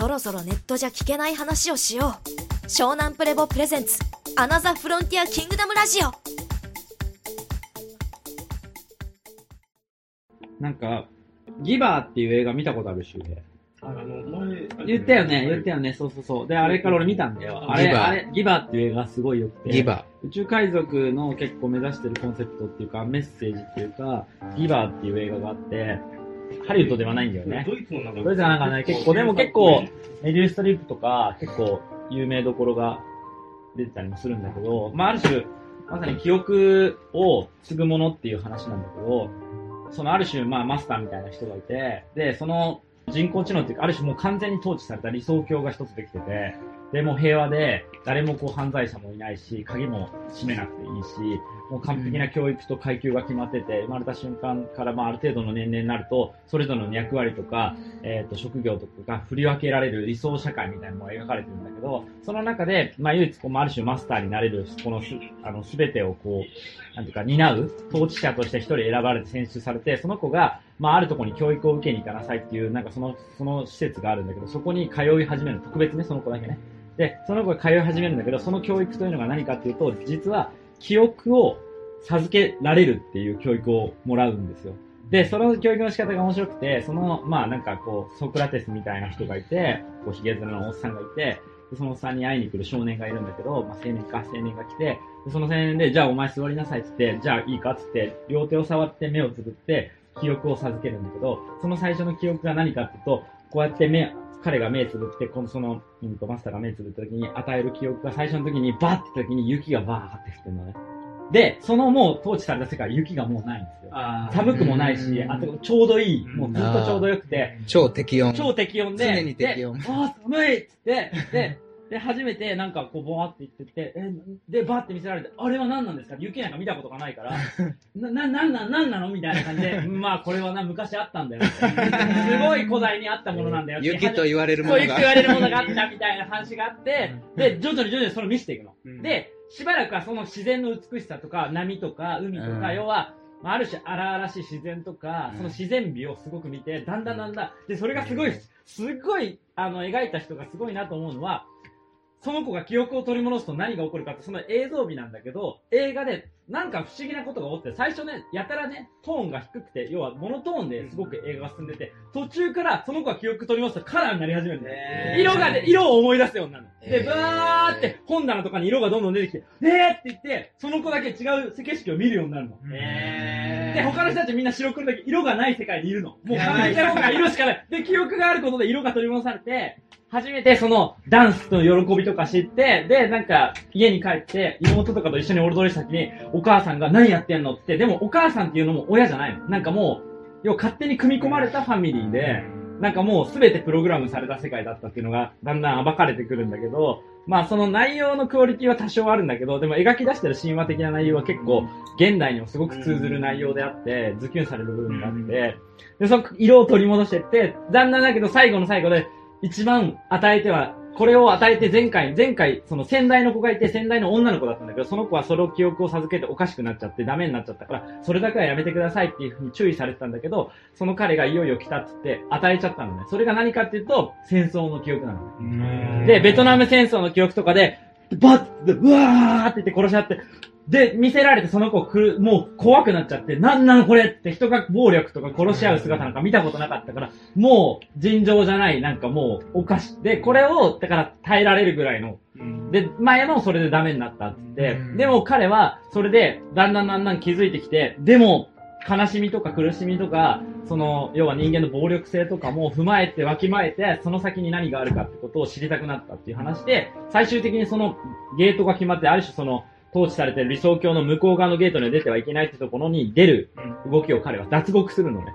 そろそろネットじゃ聞けない話をしよう湘南プレボプレゼンツアナザフロンティアキングダムラジオなんか、ギバーっていう映画見たことあるしで。あの、前、言ったよね、言ったよね、そうそうそう。で、あれから俺見たんだよ。あれ、ギバーあれ、ギバーっていう映画すごい良くて。ギバ宇宙海賊の結構目指してるコンセプトっていうか、メッセージっていうか、ギバーっていう映画があって、ハリウッドではないんだよね。ドイツのなんか、ドイツはなんかね、結構、でも結構、メリル・ストリップとか、結構有名どころが出てたりもするんだけど、まあある種、まさに記憶を継ぐものっていう話なんだけど、そのある種、まあマスターみたいな人がいて、で、その人工知能っていうか、ある種もう完全に統治された理想郷が一つできてて、で、もう平和で、誰もこう犯罪者もいないし、鍵も閉めなくていいし、もう完璧な教育と階級が決まってて、生まれた瞬間からまあある程度の年齢になると、それぞれの役割とか、えっ、と、職業とかが振り分けられる理想社会みたいなのが描かれてるんだけど、その中で、まあ唯一こう、まあある種マスターになれる、このす、あの、すべてをこう、なんていうか、担う、統治者として一人選ばれて選出されて、その子が、まああるところに教育を受けに行かなさいっていう、なんかその、その施設があるんだけど、そこに通い始める、特別ね、その子だけね。で、その子が通い始めるんだけど、その教育というのが何かっていうと、実は、記憶を授けられるっていう教育をもらうんですよ。で、その教育の仕方が面白くて、その、まあなんかこう、ソクラテスみたいな人がいて、こう、ヒゲ面のおっさんがいて、そのおっさんに会いに来る少年がいるんだけど、まあ青年か、青年が来て、その青年で、じゃあお前座りなさいって言って、じゃあいいかって言って、両手を触って目をつぶって、記憶を授けるんだけど、その最初の記憶が何かっていうと、こうやって目、彼が目つぶって、このその、うんと、マスターが目つぶった時に与える記憶が最初の時にバッて時に雪がバーって降ってるのね。で、そのもう統治された世界、雪がもうないんですよ。あー。寒くもないし、あとちょうどいい、うん。もうずっとちょうどよくて、超適温。超適温で、常に適温。であー寒いっつって、で、で、初めてなんかこう、ボワって言ってきて、え、で、バーって見せられて、あれは何なんですか？雪なんか見たことがないから、な、な、なんなん、なんなの？みたいな感じで、まあこれはな、昔あったんだよ。すごい古代にあったものなんだよ。雪と言われるものが。そう雪と言。われるものがあったみたいな話があって、で、徐々に徐々にそれを見せていくの。うん。で、しばらくはその自然の美しさとか、波とか、海とか、うん。要は、まあ、ある種荒々しい自然とか、うん。その自然美をすごく見て、だんだんだんだん、で、それがすごい、すごい、あの、描いた人がすごいなと思うのは、その子が記憶を取り戻すと何が起こるかって、その映像美なんだけど、映画でなんか不思議なことが起きて、最初ね、やたらね、トーンが低くて、要はモノトーンですごく映画が進んでて、途中からその子が記憶取り戻すとカラーになり始めるんだよ。色がで、色を思い出すようになるの。で、バーって本棚とかに色がどんどん出てきて、えーって言って、その子だけ違う景色を見るようになるの。へで、他の人たちみんな白黒だけ色がない世界にいるの。もう完璧な方が色しかない。で、記憶があることで色が取り戻されて、初めてそのダンスの喜びとか知って、で、なんか家に帰って妹とかと一緒に踊りした時にお母さんが何やってんのって、でもお母さんっていうのも親じゃないの。なんかもう、要は勝手に組み込まれたファミリーで、なんかもうすべてプログラムされた世界だったっていうのがだんだん暴かれてくるんだけど、まあその内容のクオリティは多少あるんだけど、でも描き出してる神話的な内容は結構現代にもすごく通ずる内容であって、ズキュンされる部分があって、で、その色を取り戻してって、だんだんだけど最後の最後で一番与えては、これを与えて前回、前回、その先代の子がいて、先代の女の子だったんだけど、その子はそれを記憶を授けておかしくなっちゃってダメになっちゃったから、それだけはやめてくださいっていうふうに注意されてたんだけど、その彼がいよいよ来たっつって与えちゃったのね。それが何かっていうと、戦争の記憶なのね。で、ベトナム戦争の記憶とかで、バッて、うわーって言って殺し合って、で、見せられてその子くる、もう怖くなっちゃって、なんなのこれって人が暴力とか殺し合う姿なんか見たことなかったから、もう尋常じゃない、なんかもうおかし、で、これを、だから耐えられるぐらいの、で、前もそれでダメになったって言って、うん。でも彼は、それで、だんだんだんだん気づいてきて、でも、悲しみとか苦しみとか、その、要は人間の暴力性とかも踏まえて、わきまえて、その先に何があるかってことを知りたくなったっていう話で、最終的にそのゲートが決まって、ある種その、統治されてる理想郷の向こう側のゲートには出てはいけないってところに出る動きを彼は脱獄するのね。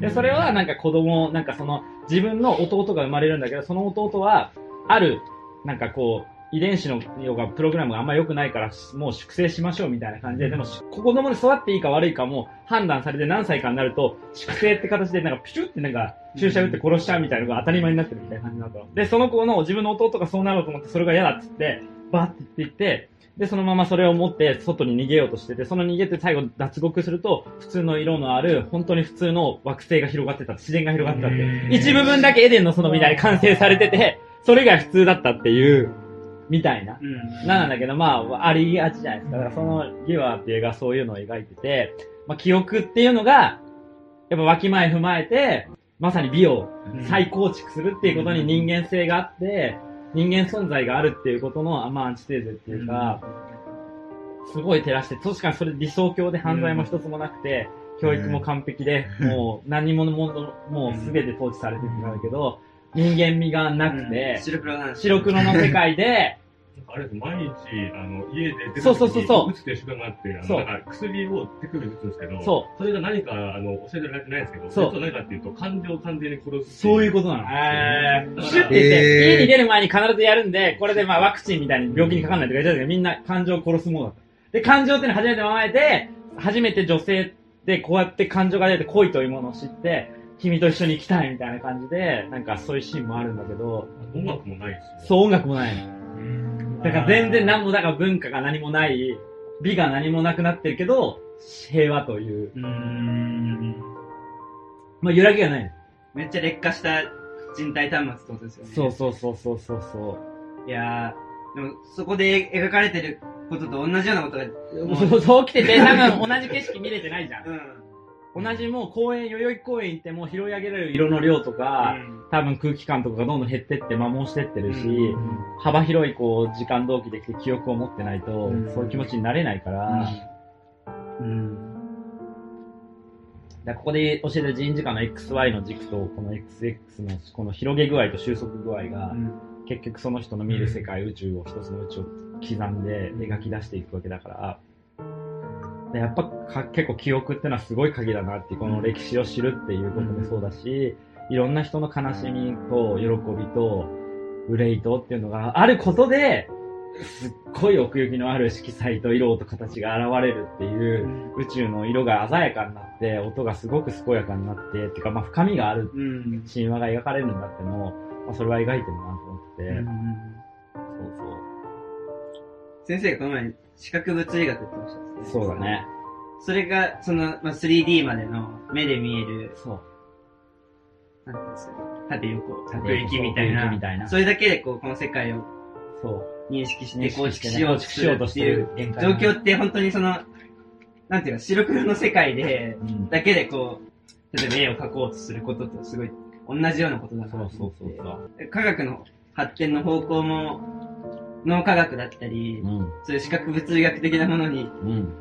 で、それはなんか子供、なんかその、自分の弟が生まれるんだけど、その弟は、ある、なんかこう、遺伝子の要がプログラムがあんま良くないから、もう粛清しましょうみたいな感じで、でも、子供で育っていいか悪いかも判断されて何歳かになると、粛清って形でなんかピシュってなんか注射打って殺しちゃうみたいなのが当たり前になってるみたいな感じだろう。で、その子の自分の弟がそうなろうと思ってそれが嫌だっつって、バーって言っていって、で、そのままそれを持って外に逃げようとしてて、その逃げて最後脱獄すると、普通の色のある、本当に普通の惑星が広がってた、自然が広がってたって。一部分だけエデンの園みたいに完成されてて、それが普通だったっていう、みたいな。うん。なんだけど、まあ、ありがちじゃないですか。だからそのギワーっていう映画はそういうのを描いてて、まあ、記憶っていうのが、やっぱわきまえ踏まえて、まさに美を再構築するっていうことに人間性があって、人間存在があるっていうことの、まあ、アンチテーゼっていうか、すごい照らして、確かにそれ理想郷で犯罪も一つもなくて、教育も完璧で、もう何ものもの、もう全て統治されてるんだけど、人間味がなくて、白黒なんです。白黒の世界で、あれです、毎日、あの、家で出そうそうそうそう。打つって習慣があって、あの、そう。なんか薬を手首で打つんですけど、そう。それが何か、あの、教えてられてないんですけど、そう。何かっていうと、感情を完全に殺す。そういうことなの。えー。シュッて言って、えー。家に出る前に必ずやるんで、これでまあワクチンみたいに病気にかかんないとか言ってたけど、みんな感情を殺すものだった。で、感情っていうのを初めて甘えて、初めて女性でこうやって感情が出て恋というものを知って、君と一緒に行きたいみたいな感じで、なんかそういうシーンもあるんだけど、音楽もないし。そう音楽もないの。だから全然何も、だから文化が何もない、美が何もなくなってるけど、平和という、うーん。まあ揺らぎがないの。めっちゃ劣化した人体端末ってことですよね。そうそうそうそうそうそう。いやー、でもそこで描かれてることと同じようなことが、もそうそう来てて、多分同じ景色見れてないじゃん。うん。同じもう公園、代々木公園行っても拾い上げられる色の量とか、多分空気感とかがどんどん減ってって摩耗してってるし、幅広いこう時間同期できて記憶を持ってないと、うん。そういう気持ちになれないから、うん。だここで教えてる人事間の XY の軸とこの XX のこの広げ具合と収束具合が、結局その人の見る世界、宇宙を一つの宇宙を刻んで描き出していくわけだから、でやっぱか結構記憶ってのはすごい鍵だなってこの歴史を知るっていうこともそうだし、いろんな人の悲しみと喜びと憂いとっていうのがあることで、すっごい奥行きのある色彩と色と形が現れるっていう、宇宙の色が鮮やかになって、音がすごく健やかになって、っていうかまあ深みがあるうん。神話が描かれるんだってのを、まあ、それは描いてるなと思って、そう先生がこの前、視覚物理学っておっしゃそう。そうだ。ね。それが、その、まあ、3D までの目で見える、そう。なんていうんですかね、縦横、縦奥行きみたい奥行な。きみたいなそれだけでこう、この世界をそう。認識して構築しようとするっていう状況って本当にその、なんていうか、白黒の世界で、うん。だけでこう、例えば絵を描こうとすることとすごい同じようなことだなとそうそう思ってそうそう。科学の発展の方向も、脳科学だったり、うん。そういう視覚物理学的なものにうん。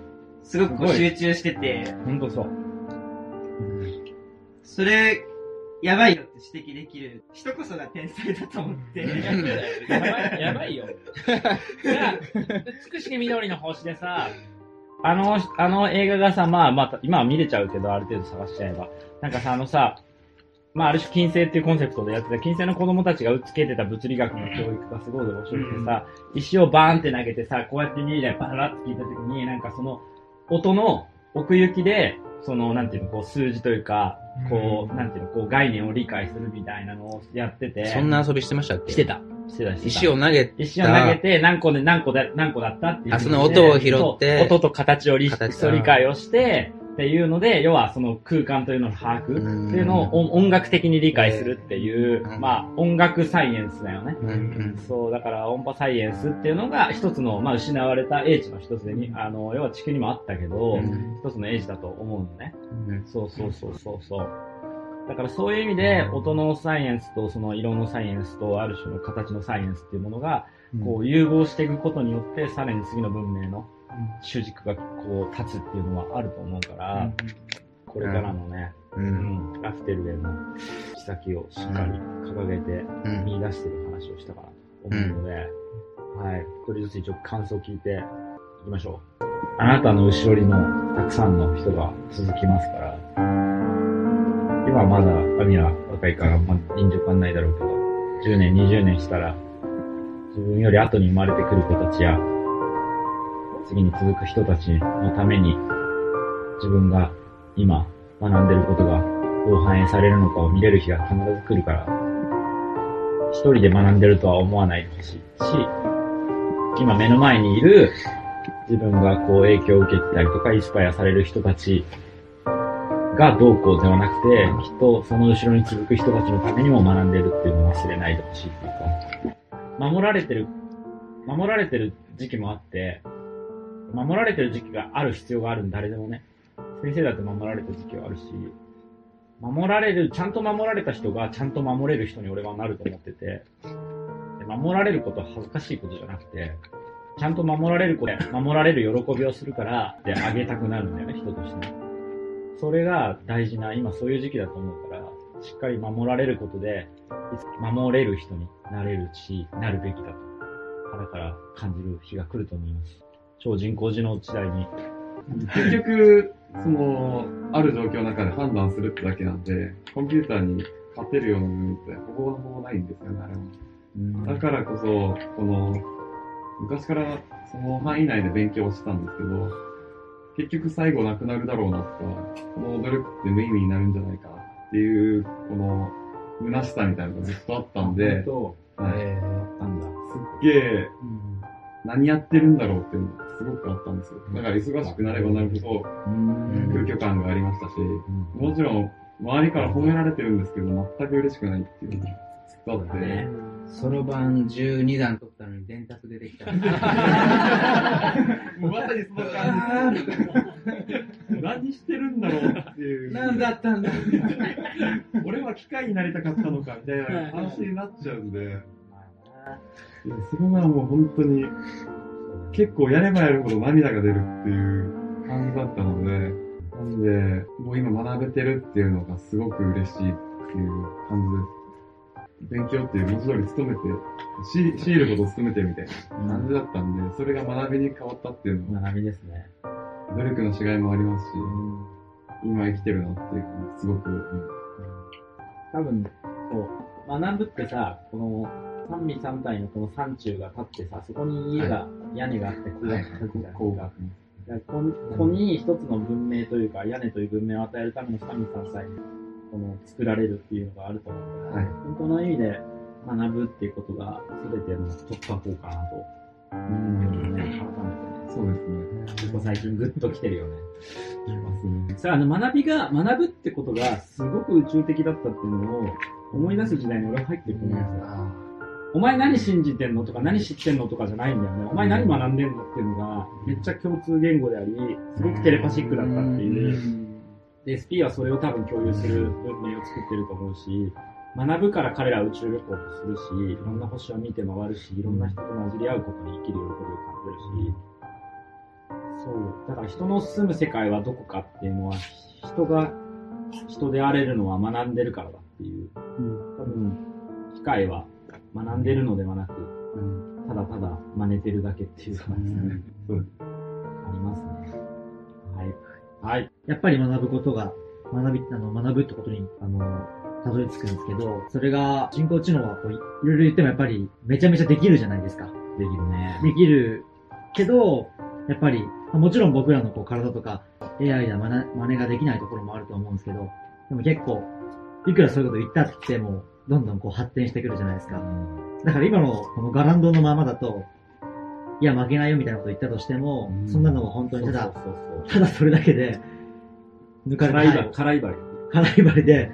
すごくこう集中してて、ほんとそう。それ、やばいよって指摘できる人こそが天才だと思って。やばい、やばいよ。じゃあ、美しき緑の星でさ、あの、あの映画がさ、まあまあ、今は見れちゃうけど、ある程度探しちゃえば。なんかさ、あのさ、まあ、ある種金星っていうコンセプトでやってた、金星の子供たちがつけてた物理学の教育がすごい面白くてさ、石をバーンって投げてさ、こうやって2でパラって聞いたときに、なんかその、音の奥行きで、その、なんていうの、こう、数字というか、こう、なんていうの、こう、概念を理解するみたいなのをやってて。そんな遊びしてましたっけ？してた。してた、してた。石を投げた。石を投げて、何個で何個で、何個だったっていう。あその音を拾って音と形を理解をして、っていうので、要はその空間というのの把握うん。っていうのを音音楽的に理解するっていうう、ん。まあ音楽サイエンスだよね。そう、だから音波サイエンスっていうのが一つの、まあ失われた英知の一つでに、あの、要は地球にもあったけど、うん。一つの英知だと思うのね。うん。そうそうそうそうそう。だからそういう意味で、音のサイエンスとその色のサイエンスとある種の形のサイエンスっていうものが、こう融合していくことによって、さらに次の文明の主軸がこう立つっていうのはあると思うから、これからのね、ううんん、ラフテルへの行き先をしっかり掲げてうん。見出してる話をしたかなと思うので、はい、一人ずつ一応感想を聞いていきましょう。あなたの後ろにもたくさんの人が続きますから、今はまだアミは若いから、まあ、臨場感ないだろうけど、10年、20年したら、自分より後に生まれてくる子たちや、次に続く人たちのために、自分が今学んでることがどう反映されるのかを見れる日が必ず来るから、一人で学んでるとは思わないしし、今目の前にいる自分がこう影響を受けてたりとか、インスパイアされる人たちがどうこうではなくて、きっとその後ろに続く人たちのためにも学んでるっていうのを忘れないでほしいっていうか、守られてる、守られてる時期もあって、守られてる時期がある必要があるん誰でもね。先生だって守られてる時期はあるし、守られる、ちゃんと守られた人がちゃんと守れる人に俺はなると思ってて、で守られることは恥ずかしいことじゃなくて、ちゃんと守られることで、守られる喜びをするから、で、あげたくなるんだよね、人としてね。それが大事な、今そういう時期だと思うから、しっかり守られることで、守れる人になれるし、なるべきだと。だから感じる日が来ると思います。超人工知能時代に。結局、その、ある状況の中で判断するってだけなんで、コンピューターに勝てるような部分ってほぼほぼないんですよね、あれは。だからこそ、この、昔からその範囲内で勉強してたんですけど、結局最後なくなるだろうなとか、この努力って無意味になるんじゃないかっていう、この、虚しさみたいなのがずっとあったんで、と、はい、えー、なんだ。すっげえ、何やってるんだろうっていうのがすごくあったんですよ。だから忙しくなればなるほど、空虚感がありましたし、もちろん、周りから褒められてるんですけど、全く嬉しくないっていうのがずって、ねそろばん12段取ったのに電卓出てきた。もうまさにその感じ。何してるんだろうっていう。何だったんだ 俺は機械になりたかったのかみたいな話になっちゃうんで、いやそれはもう本当に、結構やればやるほど涙が出るっていう感じだったので、なんで、もう今学べてるっていうのがすごく嬉しいっていう感じです。勉強っていう文字通り勤めて、シシールほど勤めてるみたいな感じだったんで、それが学びに変わったっていうのは、学びですね。努力の違いもありますし、今生きてるなっていう感じ、すごく、多分、そう、学ぶってさ、この、三味三体のこの山中が立ってさ、そこに家が、屋根があって、こうが立つじゃないですか。ここに一つの文明というか、屋根という文明を与えるための三味三体に、この、作られるっていうのがあると思うから、はい本当の意味で学ぶっていうことが、全ての突破口かなと、うん、ね、改めてね。そうですね。ここ最近グッと来てるよね。きますね。さあ、あの、学びが、学ぶってことが、すごく宇宙的だったっていうのを、思い出す時代に俺は入ってると思うんですよ。お前何信じてんのとか何知ってんのとかじゃないんだよね。お前何学んでんのっていうのが、めっちゃ共通言語であり、すごくテレパシックだったっていう。で、SP はそれを多分共有する文明を作ってると思うし、学ぶから彼らは宇宙旅行もするし、いろんな星を見て回るし、いろんな人と混じり合うことに生きる喜びを感じるし、そう。だから人の住む世界はどこかっていうのは、人が人であれるのは学んでるからだっていう。多分、機械は学んでるのではなく、ただただ真似てるだけっていう感じがね、そうですありますね。はい。はい。やっぱり学ぶことが、学び、あの、学ぶってことに、あの、たどり着くんですけど、それが、人工知能はこうい、いろいろ言ってもやっぱり、めちゃめちゃできるじゃないですか。できるね。できるけど、やっぱり、まあもちろん僕らのこう体とか AI では真似真似ができないところもあると思うんですけど、でも結構、いくらそういうこと言ったっても、どんどんこう発展してくるじゃないですか。だから今のこのガランドのままだと、いや負けないよみたいなこと言ったとしても、そんなのは本当にただ、そうそうそうただそれだけで、抜かれて辛い辛いばり。辛い針で、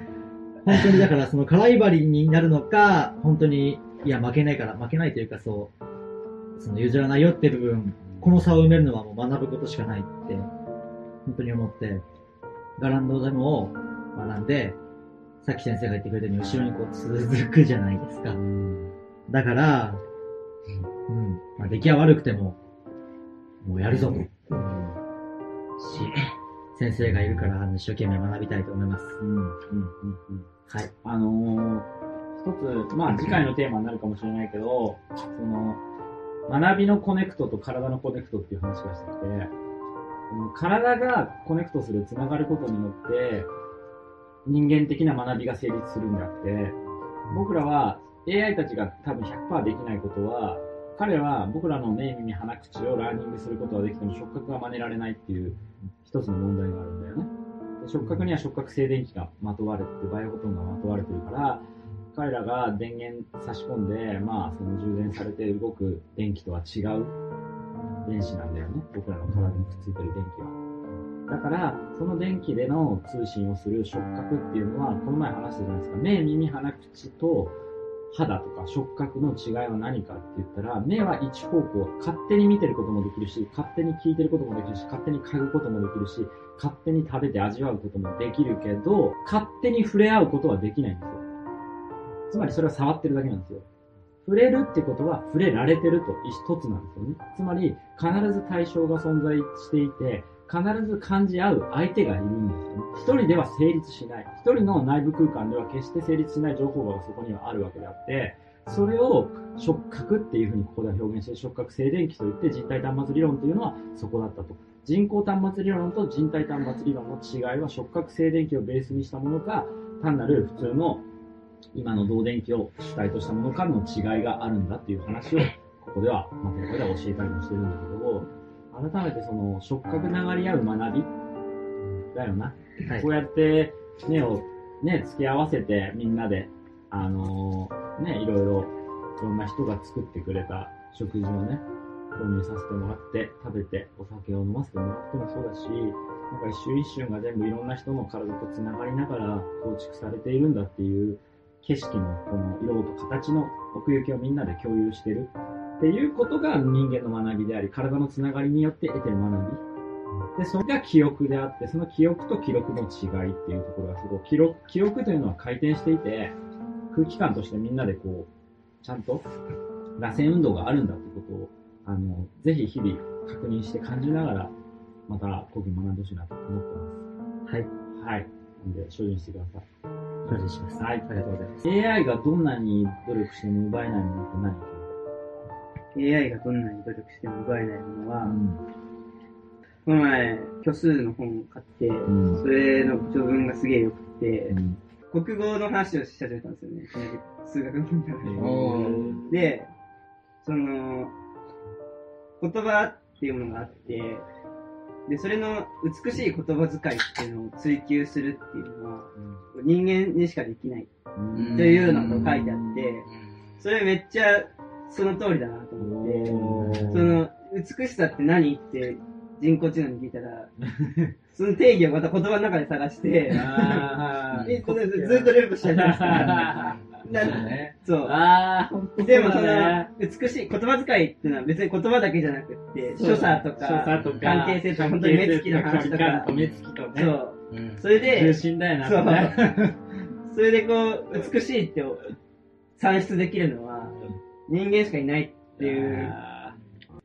本当にだからその辛い針になるのか、本当に、いや負けないから、負けないというかそう、その譲らないよっていう部分、この差を埋めるのはもう学ぶことしかないって、本当に思って、ガランドでも学んで、さっき先生が言ってくれたように後ろにこう続くじゃないですか。だから、うん、まあ、出来は悪くても、もうやるぞと。し、先生がいるから、一生懸命学びたいと思います。うん、うん、うん、うん。はい。あのー、一つ、まあ次回のテーマになるかもしれないけど、その、学びのコネクトと体のコネクトっていう話がしたくて、体がコネクトする、つながることによって、人間的な学びが成立するんであって、僕らは AI たちが多分100%できないことは、彼らは僕らの目、耳、鼻、口をラーニングすることはできても触覚が真似られないっていう一つの問題があるんだよね。触覚には触覚静電気がまとわれて、バイオフォトンがまとわれてるから、彼彼らが電源差し込んで、まあ、その充電されて動く電気とは違う電子なんだよね。僕らの体にくっついてる電気は。だから、その電気での通信をする触覚っていうのは、この前話したじゃないですか。目、耳、鼻、口と肌とか触覚の違いは何かって言ったら、目は一方向、勝手に見てることもできるし、勝手に聞いてることもできるし、勝手に嗅ぐこともできるし、勝手に食べて味わうこともできるけど、勝手に触れ合うことはできないんですよ。つまりそれは触ってるだけなんですよ。触れるってことは触れられてると一つなんですよね。つまり必ず対象が存在していて、必ず感じ合う相手がいるんですよね。一人では成立しない。一人の内部空間では決して成立しない情報がそこにはあるわけであって、それを触覚っていうふうにここでは表現して触覚静電気といって人体端末理論というのはそこだったと。人工端末理論と人体端末理論の違いは触覚静電気をベースにしたものか、単なる普通の今の導電気を主体としたものかの違いがあるんだっていう話を、ここでは、まあ、ここでは教えたりもしてるんだけど、改めてその触覚流り合う学び？だよな。はい。こうやって目をね、付き合わせてみんなで、あのーね、いろいろ、いろんな人が作ってくれた食事をね、購入させてもらって、食べて、お酒を飲ませてもらってもそうだし、なんか一瞬一瞬が全部いろんな人の体と繋がりながら構築されているんだっていう景色のこの色と形の奥行きをみんなで共有してるっていうことが人間の学びであり、体のつながりによって得てる学び。で、それが記憶であって、その記憶と記録の違いっていうところがすごい、記録、記憶というのは回転していて、空気感としてみんなでこう、ちゃんと、螺旋運動があるんだってことを、あの、ぜひ日々確認して感じながら、また講義学んでほしいなと思ってます。はい。はい。なんで、精進してください。精進します。はいありがとうございます。AI がどんなに努力しても奪えないものって何 AI がどんなに努力しても奪えないものは、ん。この前、虚数の本を買って、うんそれの序文がすげえ良くてう、ん。国語の話をし始めたんですよね。数学の問題でおーで、その、言葉っていうものがあって、で、それの美しい言葉遣いっていうのを追求するっていうのは、人間にしかできないうんというのが書いてあって、それめっちゃその通りだなと思って、その、美しさって何って人工知能に聞いたら、その定義をまた言葉の中で探して、ずっとループしてるじゃないですか。なそうね。そう。あー、ほんとでもその、美しい言葉遣いっていうのは別に言葉だけじゃなくって、所作とか、関係性とか、本当に目つきの話とか、目つきとね。そう。うんそれで中、心だよな、そうね。それでこう、美しいって算出できるのは、人間しかいないっていうあ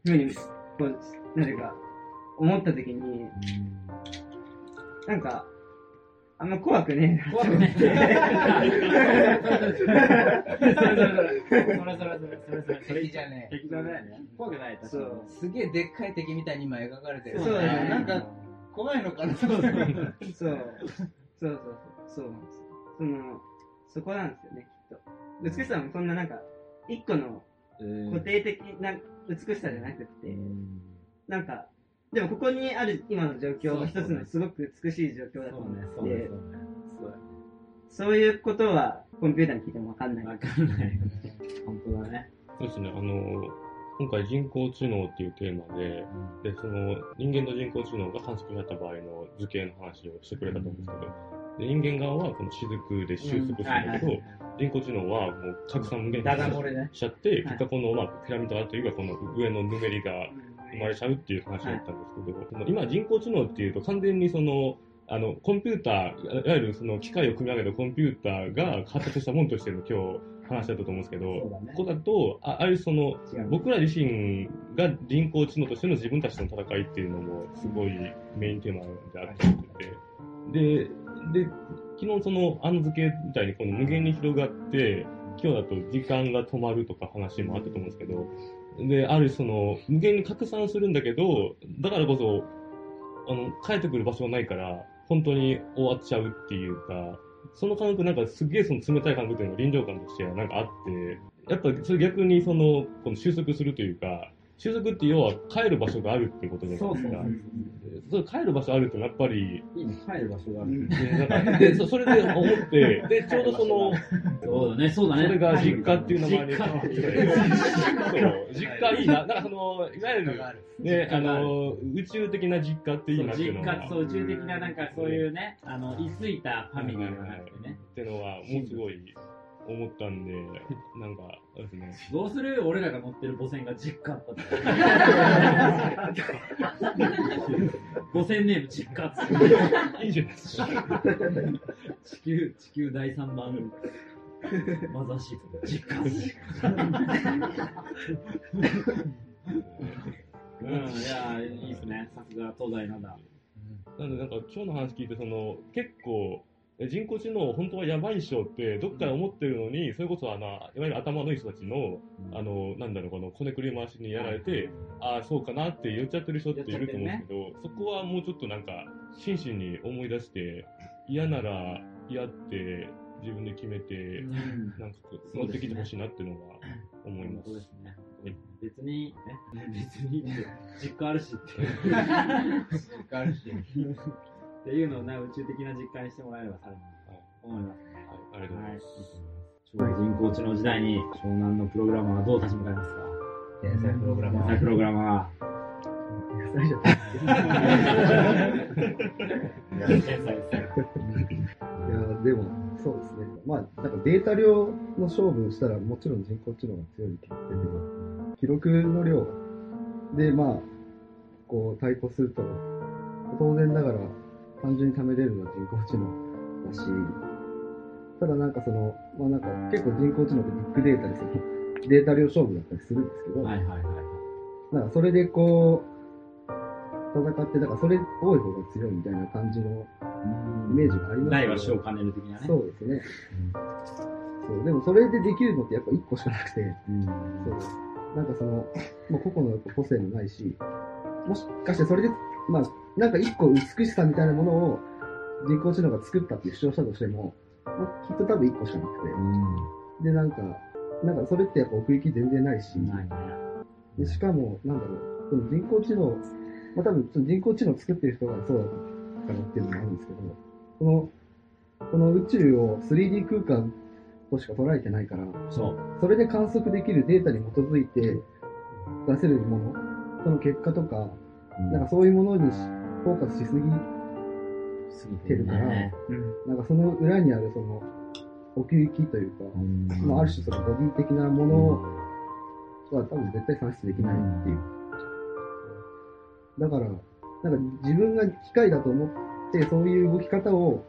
ふうに、こう、なんていうか、思った時に、なんか、あんま怖くねえなって思って。それそれそれそれそれそれそれ敵じゃねえ。敵だね。怖くない、確かにそう。すげえでっかい敵みたいに今描かれてる。そうだねなんか、怖いのかなそう。そうそうそう。そうなんですよ。その、そこなんですよね、きっと。美しさもそんななんか、一個の固定的な美しさじゃなくって、なんか、でもここにある今の状況は一つのすごく美しい状況だと思そうね、ってそうそうね。そういうことはコンピューターに聞いてもわかんない。わかんない。本当だね。そうですね、あの、今回人工知能っていうテーマで、で、その人間と人工知能が観測された場合の図形の話をしてくれたと思うんですけど、で人間側はこの雫で収束するん。だけど、人工知能はもう拡散無限に。しちゃって、結果この、まあ、ピラミッドアートというか、この上のぬめりが生まれちゃうっていう話だったんですけど、今人工知能っていうと完全にその、あの、コンピューター、いわゆるその機械を組み上げたコンピューターが発達したものとしての今日話だったと思うんですけど、ねここだと、あああいうその。僕ら自身が人工知能としての自分たちとの戦いっていうのもすごいメインテーマであってて、で、で、昨日その案付けみたいにこの無限に広がって、今日だと時間が止まるとか話もあったと思うんですけど、で、あるその、無限に拡散するんだけど、だからこそ、あの、帰ってくる場所がないから、本当に終わっちゃうっていうか、その感覚なんかすげえその冷たい感覚というのが臨場感としてはなんかあって、やっぱそれ逆にその、この収束するというか、収束って要は帰る場所があるってことじゃないですか。そう帰る場所あるとやっぱり、いいね、帰る場所がある。でなんかでそそれで思って、で、ちょうどその、そうだね、そうだね。それが実家っていう名前にそう実家いいな、なんかその、いわゆる、ね、あの、宇宙的な実家っていいなっていうのは。実家、そう、宇宙的な、なんかそういうね、あの、居ついたファミリーがなくてね。っていうのは、もうすごい思ったんで、なんか、あれですね。どうする俺らが乗ってる母船が実家あったって。母船ネーム実家っつって。地球、地球第3番。マザシー実家。うん、いや、いいですね。さすが東大なんだ。なんでなんか今日の話聞いて、その、結構、人工知能本当はやばいっしょってどっかで思ってるのに、それこそあの、いわゆる頭のいい人たちの、あの、なんだろう、このこねくり回しにやられて、ああ、そうかなって言っちゃってる人っていると思うんですけど、そこはもうちょっとなんか、真摯に思い出して、嫌なら嫌って自分で決めて、なんかこう乗ってきてほしいなっていうのが思います。そうですね。別に、ね、別に実家あるしって。実家あるし。っていうのをね、宇宙的な実感にしてもらえればさらに。思います。ね。ありがとうございます。将来人工知能時代に湘南のプログラマーはどう立ち向かいますか？天才プログラマー。天才プログラマそれじゃー。天才ですよ。いや、でも、そうですね。まあ、なんかデー。タ量の勝負したら、もちろん人工知能が強いって言ってても、記録の量で、まあ、こう、対抗すると、当然ながら、単純に貯めれるのは人工知能だし、ただなんかその、まあなんか結構人工知能ってビッグデータでその、データ量勝負だったりするんですけど、はいはいはい。なんかそれでこう、戦って、だからそれ多い方が強いみたいな感じのイメージがあります大は小を兼ねる的なね。そうですね。そう、でもそれでできるのってやっぱ一個しかなくて、うん。そう。なんかその、もう個々のやっぱ個性もないし、もしかしてそれで、まあ、なんか一個美しさみたいなものを人工知能が作ったって主張したとしても、まあ、きっと多分一個しかなくて、で、なんか、なんかそれってやっぱ奥行き全然ないし、ないね。でしかも、なんだろう、その人工知能、まあ多分その人工知能を作ってる人がそうだからっていうのもあるんですけど、この、この宇宙を 3D 空間としか捉えてないから、そう。それで観測できるデータに基づいて出せるもの、その結果とか、なんかそういうものにしフォーカスしすぎてるから、ねなんかその裏にあるその奥行きというか、まあ、ある種そのボディ的なものは多分絶対算出できないっていう。だから、なんか自分が機械だと思って、そういう動き方を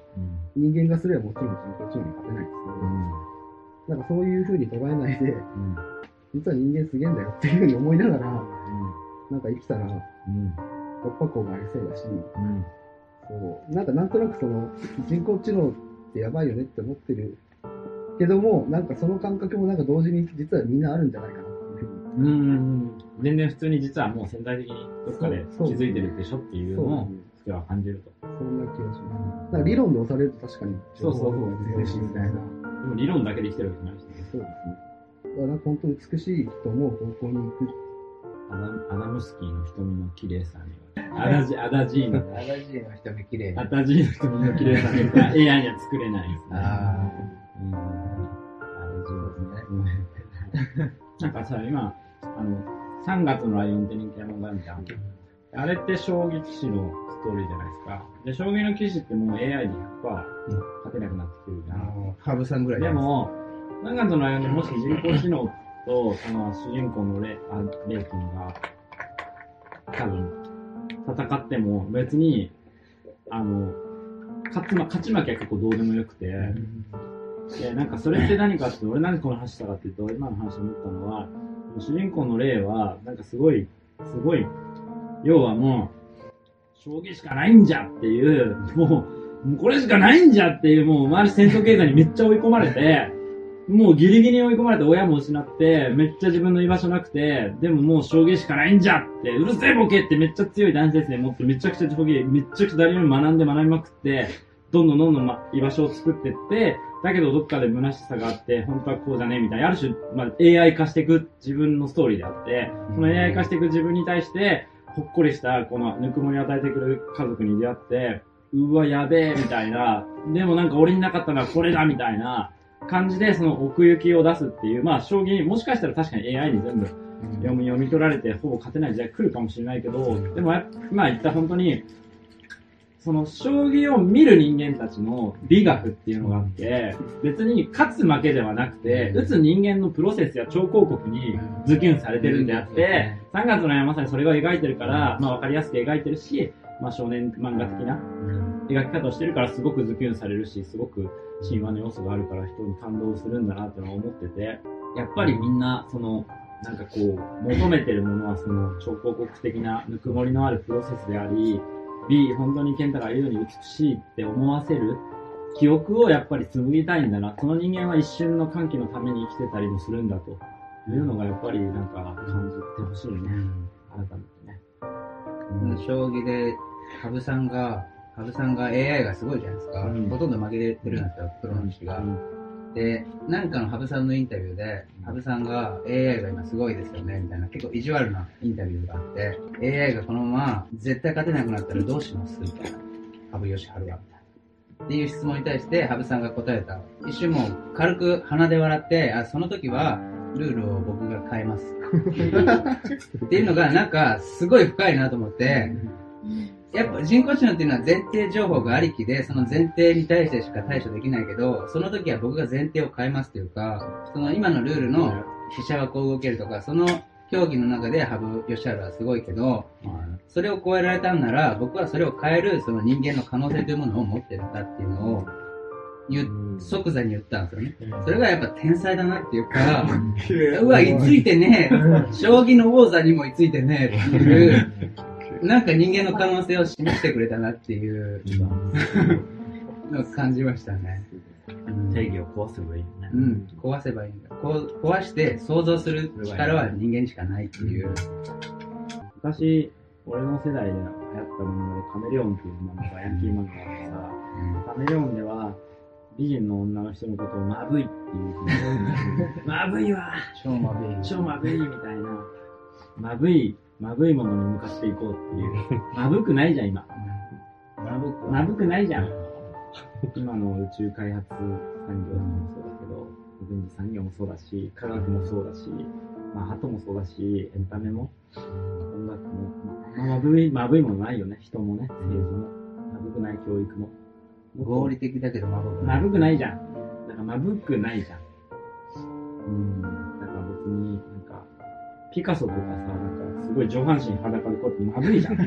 人間がすればもちろん人工知能に勝てないんですけど、なんかそういう風に捉えないで、実は人間すげえんだよっていう風に思いながら、なんか生きたら、突破口がありそうだし、そう、なんかなんとなくその人工知能ってやばいよねって思ってるけども、なんかその感覚もなんか同時に実はみんなあるんじゃないかなっていうふうに。うんうん。全然普通に実はもう潜在的にどっかで気づいてるでしょっていうのを、それは感じると。そんな気がします。なんか理論で押されると確かにそうそうそう情報が強いしみたいな。でも理論だけで生きてるわけじゃないしね。そうですね。だから本当に美しいと思う方向に行く。アダムスキーの瞳の綺麗さには。アダジアダジーの、アラジーの瞳綺麗。アダジーの瞳の綺麗さには AI には作れないですね。あうん。アダジーですね。なんかさ、今、あの、3月のライオンって人気な問題あるじゃん。あれって将棋棋士のストーリーじゃないですか。で、将棋の棋士ってもう AI に100%勝てなくなってきてるじゃん。あ。羽生さんぐらいでも、3月のライオンでもし人工知能と、その主人公のレあレイ君が、多分、戦っても別に、あの、勝つま、勝ち負けは結構どうでもよくて、で、なんかそれって何かって、俺何この話したかっていうと、今の話で思ったのは、主人公のレイは、なんかすごい、すごい、要はもう、将棋しかないんじゃっていう、もう、もうこれしかないんじゃっていう、もう周り戦争経済にめっちゃ追い込まれて、もうギリギリ追い込まれて親も失って、めっちゃ自分の居場所なくて、でももう将棋しかないんじゃって、うるせえボケってめっちゃ強い男性性持って、めちゃくちゃ将棋、めちゃくちゃ誰よりも学んで学びまくって、どんどんどんどん、ま、居場所を作ってって、だけどどっかで虚しさがあって、本当はこうじゃねえみたいな、ある種、まあ、AI 化していく自分のストーリーであって、その AI 化していく自分に対して、ほっこりした、このぬくもりを与えてくれる家族に出会って、うわ、やべえ、みたいな、でもなんか俺になかったのはこれだ、みたいな。感じで、その奥行きを出すっていう、まあ、将棋、もしかしたら確かに AI に全部読み読み取られて、ほぼ勝てない時代来るかもしれないけど、でも、今言った本当に、その将棋を見る人間たちの美学っていうのがあって、別に勝つ負けではなくて、打つ人間のプロセスや超広告にズキュンされてるんであって、3月の山まさにそれが描いてるから、まあわかりやすく描いてるし、まあ少年漫画的な描き方をしてるからすごくズキュンされるし、すごく神話の要素があるから人に感動するんだなってのは思ってて、やっぱりみんな、その、なんかこう、求めてるものはその超広告的なぬくもりのあるプロセスであり、B、本当に健太が言うように美しいって思わせる記憶をやっぱり紡ぎたいんだな。その人間は一瞬の歓喜のために生きてたりもするんだというのがやっぱりなんか感じてほしいね。改めてね。うん将棋で、羽生さんが、羽生さんが AI がすごいじゃないですか。うんほとんど負けてるんですよ、プロの人が。で、なんかの羽生さんのインタビューで、羽生さんが AI が今すごいですよね、みたいな結構意地悪なインタビューがあって、AI がこのまま絶対勝てなくなったらどうします？みたいな。羽生善治は、みたいな。っていう質問に対して羽生さんが答えた。一瞬もう軽く鼻で笑って、あ、その時はルールを僕が変えます。っていうのがなんかすごい深いなと思って、やっぱ人工知能っていうのは前提情報がありきで、その前提に対してしか対処できないけど、その時は僕が前提を変えますというか、その今のルールの飛車はこう動けるとか、その競技の中で羽生善治はすごいけど、それを超えられたんなら、僕はそれを変えるその人間の可能性というものを持ってるんだっていうのを言う、即座に言ったんですよね。それがやっぱ天才だなっていうか、うわ、いついてねえ、将棋の王座にもいついてねえっていう、なんか人間の可能性を示してくれたなっていうのを感じましたね。定義を壊せばいいよね。うん、壊せばいいんだ。壊して想像する力は人間にしかないっていう。昔、俺の世代で流行った漫画でカメレオンっていう漫画がヤンキー漫画がさ、カメレオンでは美人の女の人のことをまぶいっていうまぶいわ超まぶい。超まぶいみたいな、まぶい、まぶいものに向かっていこうっていう。まぶくないじゃん、今。まぶく、まぶくないじゃん。今の宇宙開発産業もそうだけど、軍事産業もそうだし、科学もそうだし、まあ、鳩もそうだし、エンタメも、音楽も、まあ、まぶい、まぶいものないよね。人もね、政治も。まぶくない教育も。合理的だけどまぶくまぶくないじゃん。だからまぶくないじゃん。うん。だから別になんか、ピカソとかさ、すごい上半身裸でこうやってまぶいじゃん。ぽ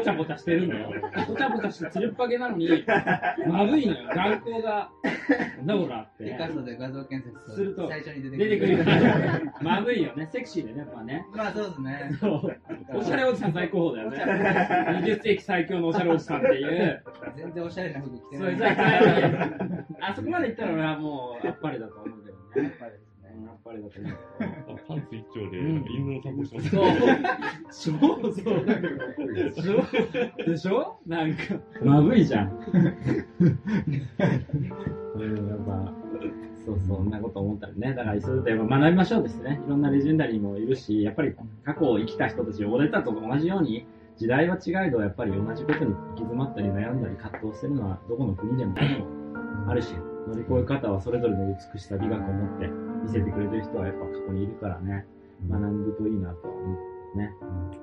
ちゃぽちゃしてるんだよ。ぽちゃぽちゃしてつるっぱげなのに、まぶいのよ。眼光が、なんだこらって。ピカソで画像検索すると最初に出て出てくる。まぶいよね。セクシーでね、やっぱね。まあそうですね。そう。おしゃれおじさん最高峰だよね。20世紀最強のおしゃれおじさんっていう。全然おしゃれな服着てそう、ない。あそこまで行ったら俺はもう、あっぱれだと思うけどね。あれだと思うパンツ一丁で、うんなんか犬の散歩してますそう。そうそう。でしょ？でしょなんか、まぶいじゃん。うん、やっぱ、そうそんなこと思ったらね。だから、いっぱ学びましょうですね。いろんなレジェンダリーもいるし、やっぱり過去を生きた人たち、俺たちと同じように、時代は違えど、やっぱり同じことに行き詰まったり悩んだり葛藤してるのは、どこの国でもあるし、乗り越え方はそれぞれの美しさ、美学を持って見せてくれてる人はやっぱ過去にいるからね。学ぶといいなと思ってますね。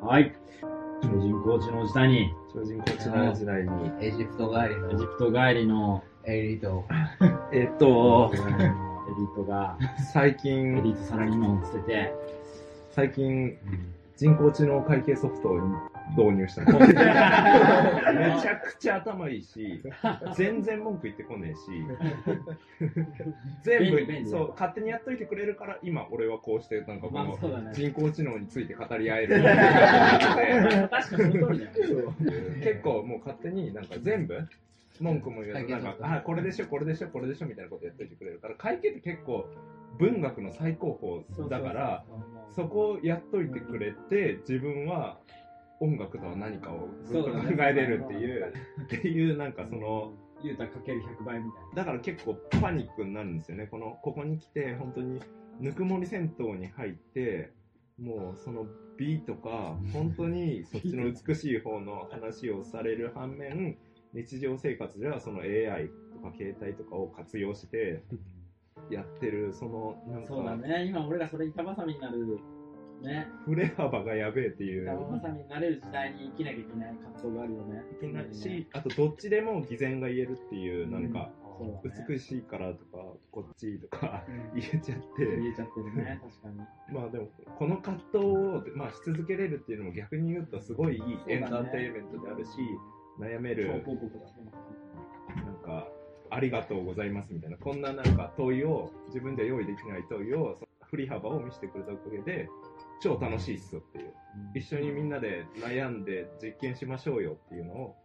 はい。超人コーチの時代に、超人コーチの時代に。エジプト帰りの。エジプト帰りの。エリート。えっと。エ、リートが、エ最近、リートサラリーマンを捨てて、最近、人工知能会計ソフトを導入したの。めちゃくちゃ頭いいし、全然文句言ってこねえし、全部、そう、勝手にやっといてくれるから、今俺はこうして、なんかこまあの人工知能について語り合える。確かにその通りだよね。結構もう勝手になんか全部、文句も言うと、なんか、あ、これでしょ、これでしょ、これでしょ、みたいなことやっといてくれるから、会計って結構文学の最高峰だから、そこをやっといてくれて、自分は音楽とは何かをずっと考えれるっていう、っていうなんかその、言うたらかける100倍みたいな。だから結構パニックになるんですよね。この、ここに来て、本当に、ぬくもり戦闘に入って、もうその美とか、本当にそっちの美しい方の話をされる反面、日常生活ではその AI とか携帯とかを活用して、やってる、その、なんか、そうだね。今俺らそれ板挟みになる、ね。振れ幅がやべえっていう。板挟みになれる時代に生きなきゃいけない葛藤があるよね。いけないし、あとどっちでも偽善が言えるっていう、なんか。美しいからとか、こっちとか言えちゃって、言えちゃってるね、確かに。まあでも、この葛藤を、まあ、し続けれるっていうのも逆に言うとすごいいいエンターテインメントであるし、悩める。なんか、ありがとうございますみたいな、こんななんか問いを、自分で用意できない問いを、振り幅を見せてくれたおかげで、超楽しいっすよっていう。一緒にみんなで悩んで実験しましょうよっていうのを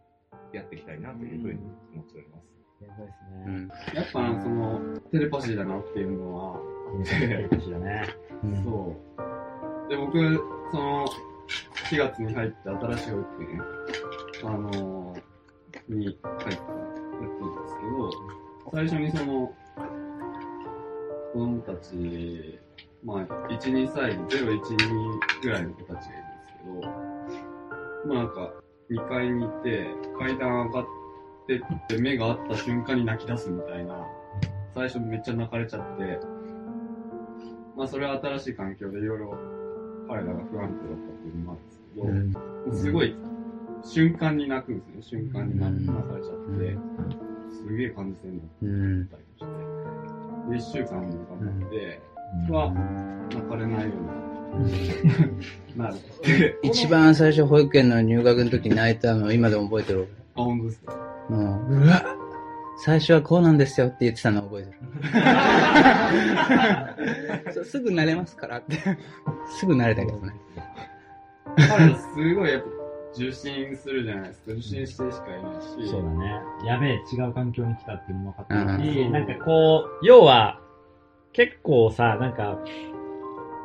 やっていきたいなというふうに思っております。やばいですね。うん。やっぱその、テレパシーだなっていうのは、テレパシーだね。うんそう。で、僕、その、4月に入って新しい保育園、あのーに入ってやってるんですけど、最初にその、子供たち、まあ、1、2歳児、0、1、2ぐらいの子たちがいるんですけど、まあなんか、2階にいて、階段上がってって目が合った瞬間に泣き出すみたいな、最初めっちゃ泣かれちゃって、まあそれは新しい環境でいろいろ彼らが不安定だったっていうのもあるんですけど、すごい瞬間に泣くんですよね。瞬間に泣かれちゃって、すげえ感じてんのうん。ったりして、で、一週間頑張って、は、泣かれないような、なる。一番最初保育園の入学の時に泣いたの今でも覚えてる？あ、本当ですかもう、うわ最初はこうなんですよって言ってたの覚えてる。すぐ慣れますからって。すぐ慣れたけどね。彼らすごいやっぱ受信するじゃないですか。受信してしかいないし。そうだね。やべえ、違う環境に来たっていうのも分かってるし、うんなんかこう、要は、結構さ、なんか、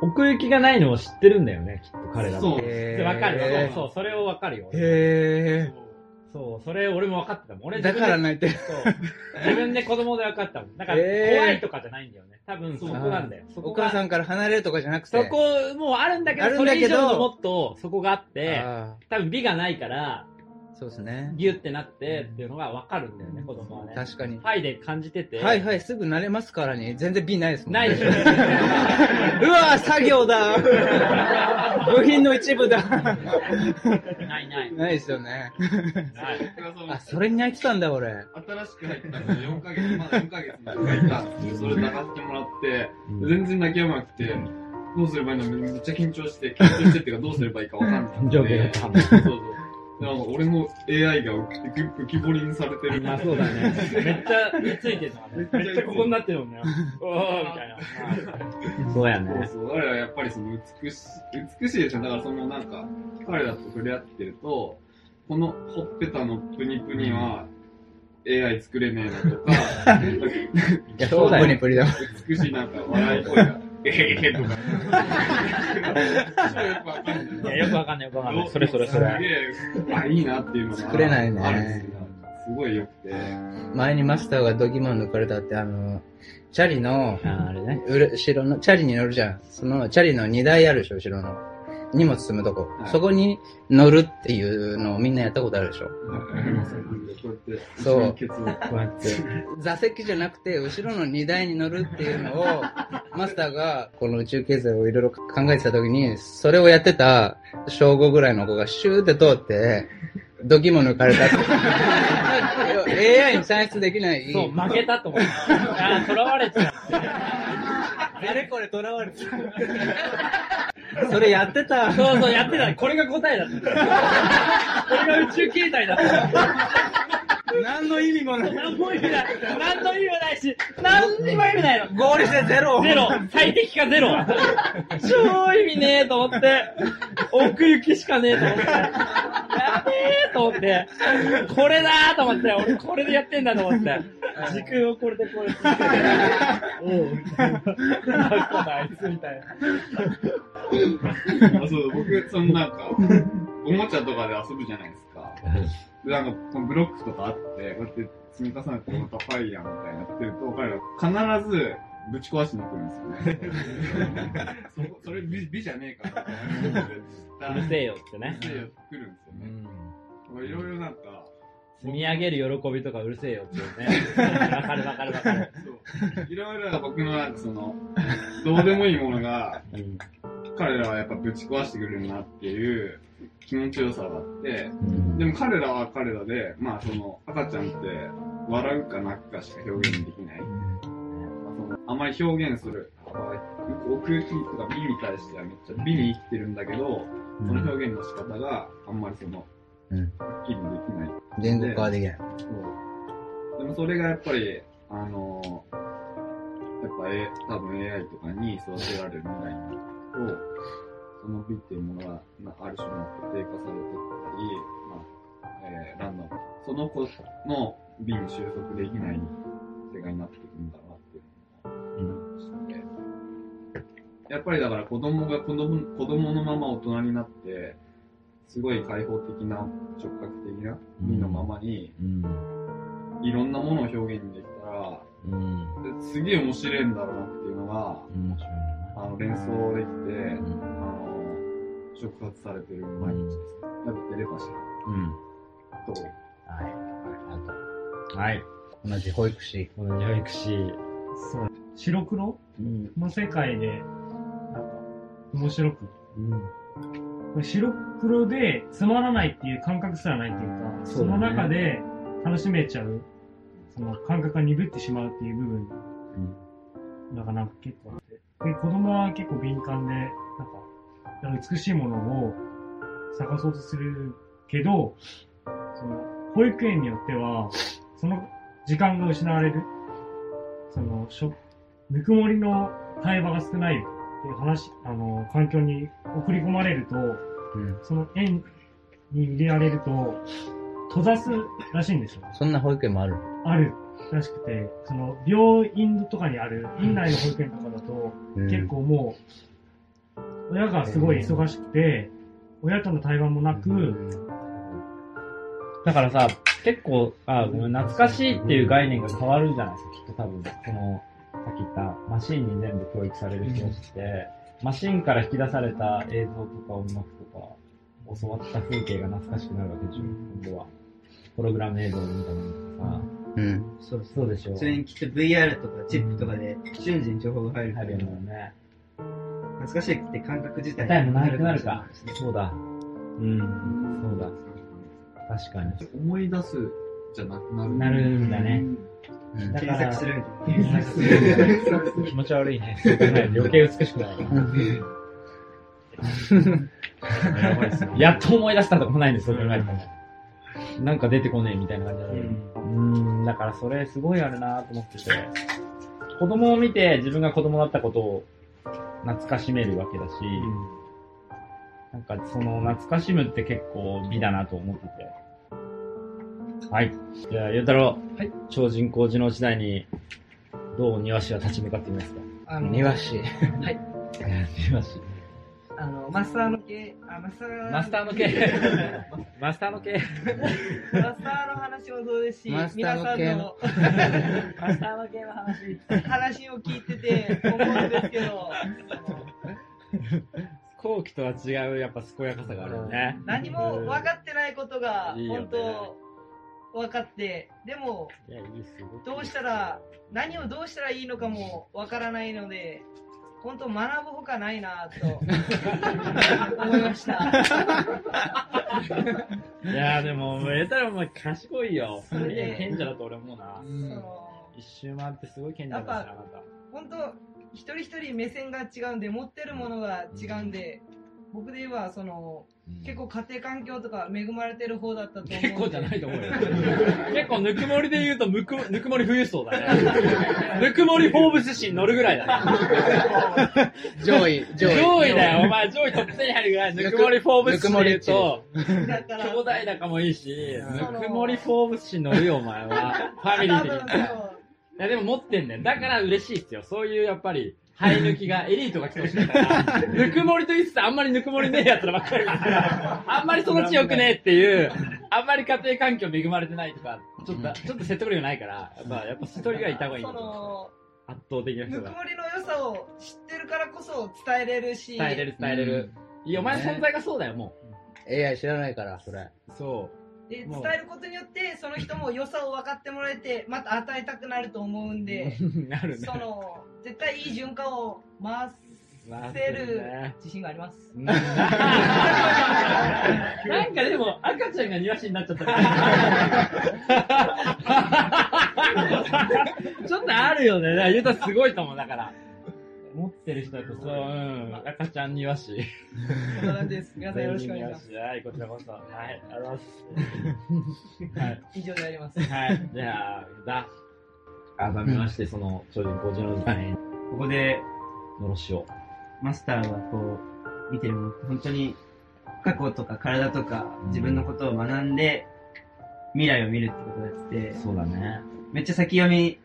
奥行きがないのを知ってるんだよね、きっと彼らも。そうでわかるよ。そうそう、それをわかるよ。へそう、それ俺も分かってたもん。俺ー。だから泣いてる。そう自分で子供で分かったもん。だから、怖いとかじゃないんだよね。多分そこなんだよ。そこがお母さんから離れるとかじゃなくて。そこ、もうあるんだけど、あるんだけどそれ以上のもっとそこがあって、あ多分美がないから、ーそうですね。ギュってなってっていうのが分かるんだよね、子供はね。確かに。はいで感じてて。はいはい、すぐ慣れますからに、全然美ないですもん、ないでしょ。うわ作業だ 部品の一部だないない。ないですよね。ない。あ、それに泣いてたんだ、俺。新しく入ったので4ヶ月、まだ4ヶ月の子がいたんですけど、それ泣かせてもらって、全然泣き止まなくて、どうすればいいの？めっちゃ緊張して、緊張してっていうかどうすればいいかわかんなくて。上下がそうそう。なんか俺の AI が浮き彫りにされてる。まあそうだね。めっちゃ見ついてるね。めっちゃここになってるもんね。おーみたいな。そうやね。そうそう。彼らはやっぱりその美しい、美しいですね。だからそのなんか、彼らと触れ合ってると、このほっぺたのプニプニは AI 作れねえなとか、いや、そうだよプニプニだわ。美しいなんか笑い声が、えへへとか。いや、よくわかんない、よくわかんない。それそれそれ。すげえ、あ、いいなっていうのが。作れないねすごい良くて。前にマスターがドギモン抜かれたって、あの、チャリの、ああれね。後ろの、チャリに乗るじゃん。その、チャリの荷台あるでしょ、後ろの。荷物積むとこ。はいそこに乗るっていうのをみんなやったことあるでしょ。そううやって。座席じゃなくて、後ろの荷台に乗るっていうのを、マスターがこの宇宙経済をいろいろ考えてた時に、それをやってた小5ぐらいの子がシューって通って、ドキも抜かれたって。AI に算出できない。そう、負けたと思った。ああ、囚われちて。あれこれ囚われてた。それやってた。そうそう、やってた。これが答えだった。これが宇宙形態だった。何の意味もない。何も意味ない。何の意味もないし、何にも意味ないの。合理性ゼロ。ゼロ。最適化ゼロ。超意味ねえと思って。奥行きしかねえと思って。やべえと思って。これだーと思って。俺これでやってんだと思って。時空をこれでこれ続けて。おう。なんかあいつみたいな。あそう、僕、そのなんか、おもちゃとかで遊ぶじゃないですか。で、なんか、このブロックとかあって、こうやって積み重ねてまたファイヤーみたいにやってると、彼ら必ずぶち壊しに来るんですよね。そそれ美美じゃねえから。うるせえよってねうるせえよって来るんですよね。まあいろいろなんか、積み上げる喜びとかうるせえよっていうね。わかるわかるわかる。いろいろ僕のなんかその、どうでもいいものが、彼らはやっぱぶち壊してくれるなっていう気持ちよさがあって、でも彼らは彼らで、まあその赤ちゃんって笑うか泣くかしか表現できない。まあそのあまり表現する、奥行きとか美に対してはめっちゃ美に生きてるんだけど、その表現の仕方があんまりその、うんはっきりできない。言語化はできない。そう。でもそれがやっぱり、あのやっぱ、A、多分 AI とかに育てられる未来と、その美っていうものが、まあ、ある種の固定化されてったり、まあ、えーランダム。その子の美に収束できない世界になってくるんだなっていうのを思いまして、やっぱりだから子供が子供子供のまま大人になって、すごい開放的な触覚的な美のままに、いろんなものを表現できたら、ですげえ面白いんだろうなっていうのが、あの連想できて、触発されてる毎日です。やっぱテレパシー。と、はい。同じ保育士。同じ保育士。そう。白黒？の世界で、なんか、面白く。これ白黒でつまらないっていう感覚すらないっていうか、そ,、ねの中で楽しめちゃう、その感覚が鈍ってしまうっていう部分がなんか結構あって。で、子供は結構敏感で、なんか、美しいものを探そうとするけど、その、保育園によっては、その時間が失われる。その、しょ、ぬくもりの対話が少ないっていう話、あの、環境に送り込まれると、その園に入れられると、閉ざすらしいんですよ。そんな保育園もあるあるらしくて、その、病院とかにある、院内の保育園とかだと、うん結構もう、親がすごい忙しくて、親との対話もなく、だからさ、結構、あ、ごめん、懐かしいっていう概念が変わるじゃないですか、きっと多分。その、さっき言った、マシンに全部教育される人たちって、マシンから引き出された映像とか音楽とか、教わった風景が懐かしくなるわけでしょ、今度は。プログラム映像みたいなのとかさ。うん。そうそうでしょ。それにきっと VR とかチップとかで瞬時に情報が入るから、入るよね。懐かしいって感覚自体もなくなるか。そうだ。うん、そうだ。確かに。思い出すじゃなくなる。なるんだね。だから検索する検索する。気持ち悪いね。そう考えると余計美しくなる。やばいっすねやっと思い出したとかもないんです、そう考えるとね。なんか出てこねえみたいな感じだね。うん、だからそれすごいあるなと思ってて。子供を見て自分が子供だったことを懐かしめるわけだし、なんかその懐かしむって結構美だなと思ってて。はい。じゃあ、ゆうたろう。はい。超人工知能時代に、どう庭師は立ち向かってみますか？あの庭師。はい。庭師。あの、マスターの系、あ、マスターマスターの系。マスターの系。マスターの話もそうですし、皆さんのマスターの系の。話。話を聞いてて思うんですけど、後期とは違う、やっぱ健やかさがあるよね。何も分かってないことが本当分かって、でも。どうしたら、何をどうしたらいいのかも分からないので、本当学ぶほかないなと 思いました。いや、でも、言ったらお前賢いよ。それで賢者だと俺思うな。その一周回ってすごい賢者だし、あなた。本当一人一人目線が違うんで持ってるものが違うんで、僕で言えばその、結構家庭環境とか恵まれてる方だったと思うんで結構じゃないと思うよ。結構ぬくもりで言うとむく、ぬくもり冬層だね。ぬくもりフォーブス誌に乗るぐらいだね。上位、上位。上位だよ。お前上位トップ10に入るぐらい、ぬくもりフォーブス誌で言うと、兄弟仲もいいし、ぬくもりフォーブス誌に乗るよ、お前は。ファミリー的に。いや、でも持ってんだよ。だから嬉しいっすよ。そういうやっぱり、生え抜きが、エリートが来てほしいから、ぬくもりと言いつつあんまりぬくもりねえやつらばっかりだから、あんまりその地よくねえっていう、あんまり家庭環境恵まれてないとか、ちょっと、ちょっと説得力ないから、やっぱ、やっぱ一人がいた方がいいんそだとの、圧倒的な人が。ぬくもりの良さを知ってるからこそ伝えれるし、伝えれる伝えれる。いや、お前の存在がそうだよ、も AI 知らないから、それ。う。そで伝えることによって、その人も良さを分かってもらえて、また与えたくなると思うんで、う。なるね。その、絶対いい循環を回まあせるね自信があります。うん なんかでも、赤ちゃんが庭師になっちゃった。ちょっとあるよね。だからゆうたすごいと思う、だから。持ってる人だとそう、うん、赤ちゃん庭師。こんな感じです。皆さんよろしくお願いします。はい、こちらこそ。はい、ありがとうございます。はい。以上であります。はい。じゃあ、だ。改めまして、その、超人工事の時代に、ここで、のろしを。マスターがこう、見てるものって本当に、過去とか体とか自分のことを学んで、未来を見るってことだって、そうだね。めっちゃ先読み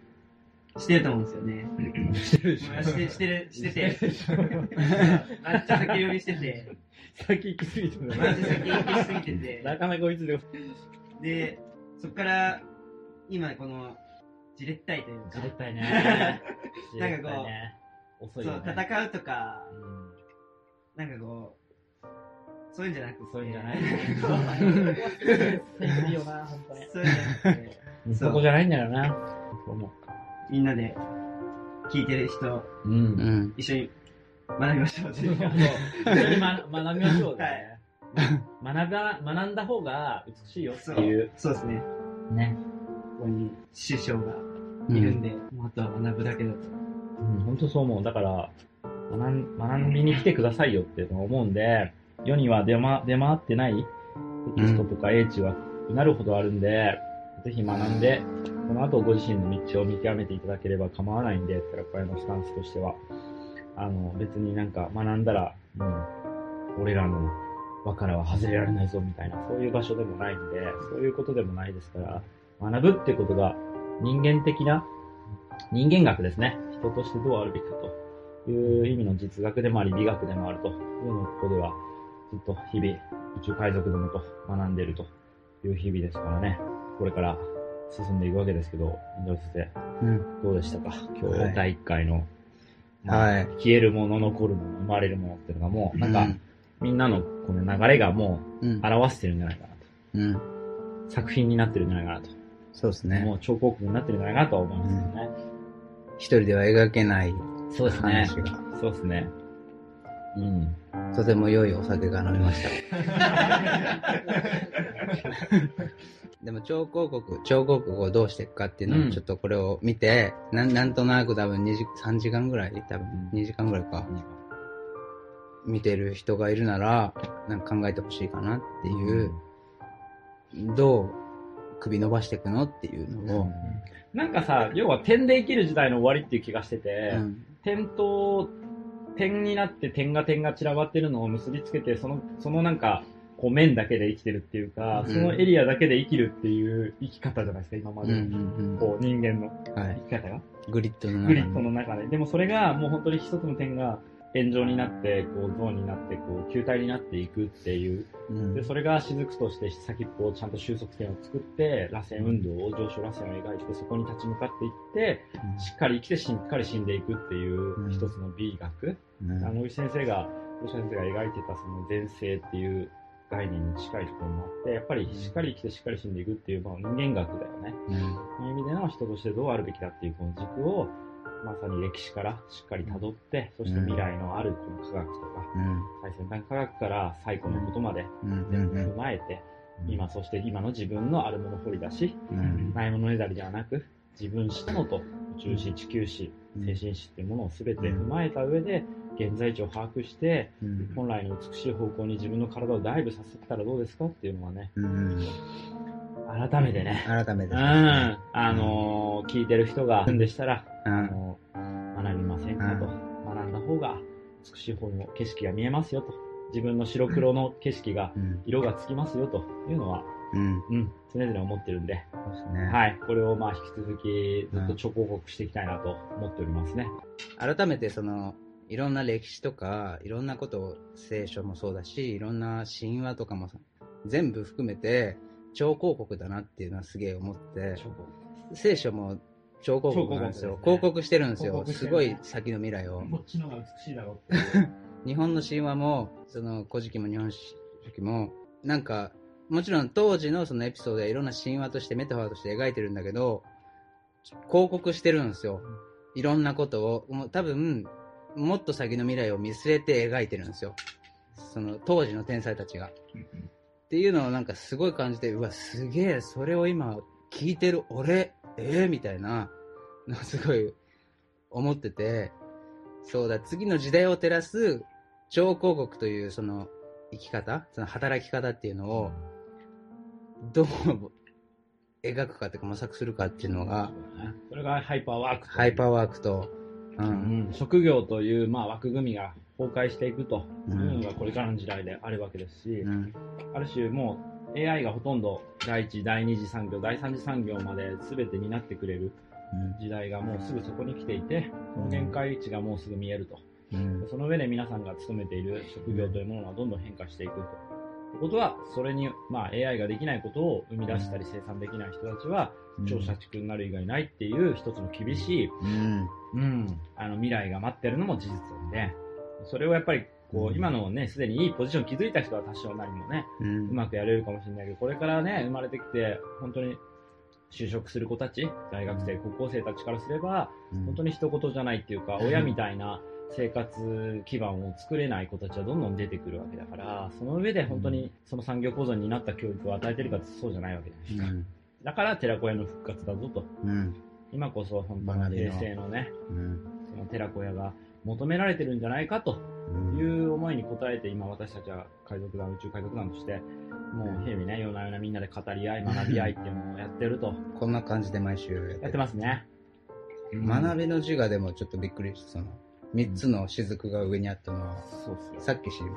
してると思うんですよね。してるでしょしてしてる、してて。めっちゃ先読みしてて。先行き過ぎて先行きすぎてて。なかなか追いついてこで、そっから、今この、じれったいというか。じれったいねなんかこう、遅いそう、戦うとか、なんかこう、そういうんじゃなくて、そういうんじゃない？そういうんじゃなくて、そこじゃないんだよな。そう思みんなで、聞いてる人、う。うん。一緒に学びましょう。一緒にま学びましょう。ね。学ば、学んだ方が美しいよっていう。そう。ですね。ね。ここに師匠がいるんで、もう。あとは学ぶだけだと。う。ん、本当そう。思う。だから、学ん学びに来てくださいよって思う。んで、世には出,、ま、出回ってないテキストとか英知はなるほどあるんで、ぜひ学んで、この後ご自身の道を見極めていただければ構わないんで、寺子屋のスタンスとしては。あの、別になんか学んだら、もう、俺らの輪からは外れられないぞみたいな、そういう場所でもないんで、そういうことでもないですから、学ぶってことが人間的な、人間学ですね。人としてどうあるべきかという意味の実学でもあり美学でもあるというのをここではずっと日々宇宙海賊どもと学んでいるという日々ですからね。これから進んでいくわけですけど、井上先生、うん。どうでしたか？今はい日第1回の、はい消えるもの、残るもの、生まれるものっていうのがもう、なんか、みんなのこの流れがもううん。表してるんじゃないかなと。うん。作品になってるんじゃないかなと。そうですね。もう彫刻になってるんじゃないかなとは思いますけどね。一人では描けないそうですね。そうですね。うん。とても良いお酒が飲みました。でも超広告、超広告をどうしていくかっていうのうん。をちょっとこれを見て、なんなんとなく多分2時、3時間ぐらい多分2時間ぐらいか。見てる人がいるなら、なんか考えてほしいかなっていう、どう首伸ばしていくのっていうのを、なんかさ、要は点で生きる時代の終わりっていう気がしてて、うん。点と点になって点が点が散らばってるのを結びつけて、その、そのなんか、こう面だけで生きてるっていうか、うん。そのエリアだけで生きるっていう生き方じゃないですか、今までの、うんうんうん。こう人間のはい。生き方が。グリッドの中グリッドの中で。でもそれがもう本当に一つの点が円状になって、こうゾーンになって、こう球体になっていくっていう。うん。で、それが雫として先っぽをちゃんと収束点を作って、螺旋運動を、上昇螺旋を描いて、そこに立ち向かっていって、しっかり生きてしっかり死んでいくっていう一つの美学。うん。あの、石先生が、吉先生が描いてたその前世っていう概念に近いところもあって、やっぱりしっかり生きてしっかり死んでいくっていう、まあ人間学だよね。そういう意味での人としてどうあるべきだっていうこの軸を、まさに歴史からしっかり辿って、そして未来のあるこの科学とか、最先端科学から最古のことまで全部踏まえて、今、そして今の自分のあるもの掘り出し、ないものねだりではなく、自分史とのと、宇宙史、地球史、精神史っていうものを全て踏まえた上で、現在地を把握して、本来の美しい方向に自分の体をダイブさせたらどうですかっていうのはね、改めてね、改めて。うん、あのー聞いてる人がん。でしたら、あのー学びませんかと、学んだ方が美しい方の景色が見えますよと、自分の白黒の景色が、色がつきますよというのは、うん。うん、常々思ってるんで、ね。はい、これをまあ引き続きずっと超報告していきたいなと思っておりますね。改めてその、いろんな歴史とか、いろんなことを聖書もそうだし、いろんな神話とかもさ全部含めて、超広告だなっていうのはすげえ思って、聖書も超広告なんですよ。超広告ですね広告してるんですよ。すごい先の未来を。こっちの方が美しいだろうって。日本の神話も、その、古事記も日本書紀も、なんか、もちろん当時のそのエピソードはいろんな神話としてメタファーとして描いてるんだけど、広告してるんですよ。いろんなことを、もう多分、もっと先の未来を見据えて描いてるんですよ。その当時の天才たちが。っていうのをなんかすごい感じて、うわ、すげえ、それを今聞いてる俺、ええみたいなのをすごい思ってて、そうだ、次の時代を照らす超広告というその生き方、その働き方っていうのを、どう描くかっていうか模索するかっていうのが、それがハイパーワークハイパーワークと、うん。うん。職業という、まあ、枠組みが崩壊していくとういうんのがこれからの時代であるわけですし、ある種もう AI がほとんど第一、第二次産業、第三次産業まで全て担ってくれる時代がもうすぐそこに来ていて、その限界値がもうすぐ見えると。うん。その上で皆さんが勤めている職業というものがどんどん変化していくと。ということは、それに、まあ、AI ができないことを生み出したり生産できない人たちは、超社畜になる以外ないっていう一つの厳しい、うん、あの未来が待ってるのも事実なんで、それをやっぱり、こう、今のね、すでにいいポジション築いた人は多少なりもね、ううまくやれるかもしれないけど、これからね、生まれてきて、本当に就職する子たち、大学生、高校生たちからすれば、本当に一言じゃないっていうか、親みたいな生活基盤を作れない子たちはどんどん出てくるわけだから、その上で本当にその産業構造になった教育を与えてるかってそうじゃないわけじゃないですか。だから寺子屋の復活だぞと。うん今こそ本当に平成のね、うんその寺子屋が求められてるんじゃないかという思いに応えて今私たちは海賊団、宇宙海賊団として、もう日々ね、夜な夜なみんなで語り合い、学び合いっていうのをやってると。こんな感じで毎週やってやってますね。学びの字がでもちょっとびっくりした。その、三つの雫が上にあったのは、そうさっき知りま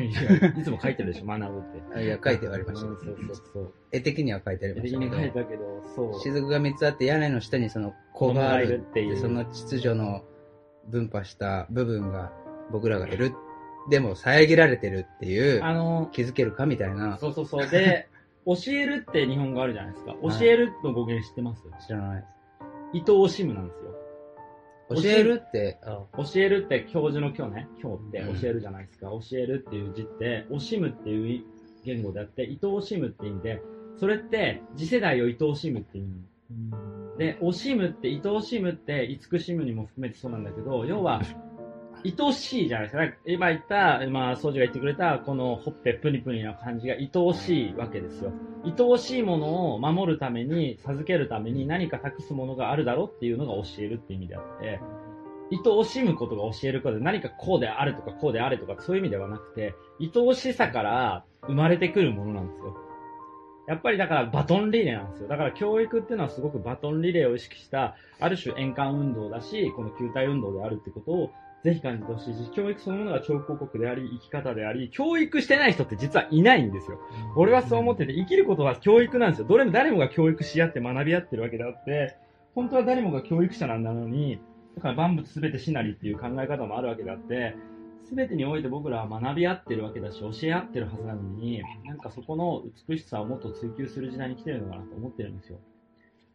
いやいつも書いてるでしょ、学ぶって。あ いや書いてありましたうんそうそうそう。絵的には書いてあり絵的にましたけど。書いたけど、そう。雫が三つあって屋根の下にその子があるっていうでその秩序の分派した部分が僕らがいる。でも遮られてるっていう、あの、気づけるかみたいな。そうそうそう。で、教えるって日本語あるじゃないですか。教えるの語源知ってます？知らない。伊藤惜しむなんですよ。教えるって、教えるって教授の今日ね、今日って教えるじゃないですか。教えるっていう字って、惜しむっていう言語であって、愛おしむって意味で、それって次世代を愛おしむって意味。で、惜しむって、愛おしむって、慈しむにも含めてそうなんだけど、要は、愛しいじゃないですか。今言った、まあ、掃除が言ってくれた、このほっぺプニプニな感じが愛おしいわけですよ。愛おしいものを守るために、授けるために何か託すものがあるだろうっていうのが教えるって意味であって、愛おしむことが教えることで何かこうであるとかこうであれとかそういう意味ではなくて、愛おしさから生まれてくるものなんですよ。やっぱりだからバトンリレーなんですよ。だから教育っていうのはすごくバトンリレーを意識した、ある種円環運動だし、この球体運動であるってことをぜひ感じてほしいし、教育そのものが超広告であり、生き方であり、教育してない人って実はいないんですよ。俺はそう思ってて、生きることは教育なんですよ。どれも誰もが教育し合って学び合ってるわけであって、本当は誰もが教育者なんだのに、だから万物すべてしなりっていう考え方もあるわけであって、すべてにおいて僕らは学び合ってるわけだし、教え合ってるはずなのに、なんかそこの美しさをもっと追求する時代に来てるのかなと思ってるんですよ。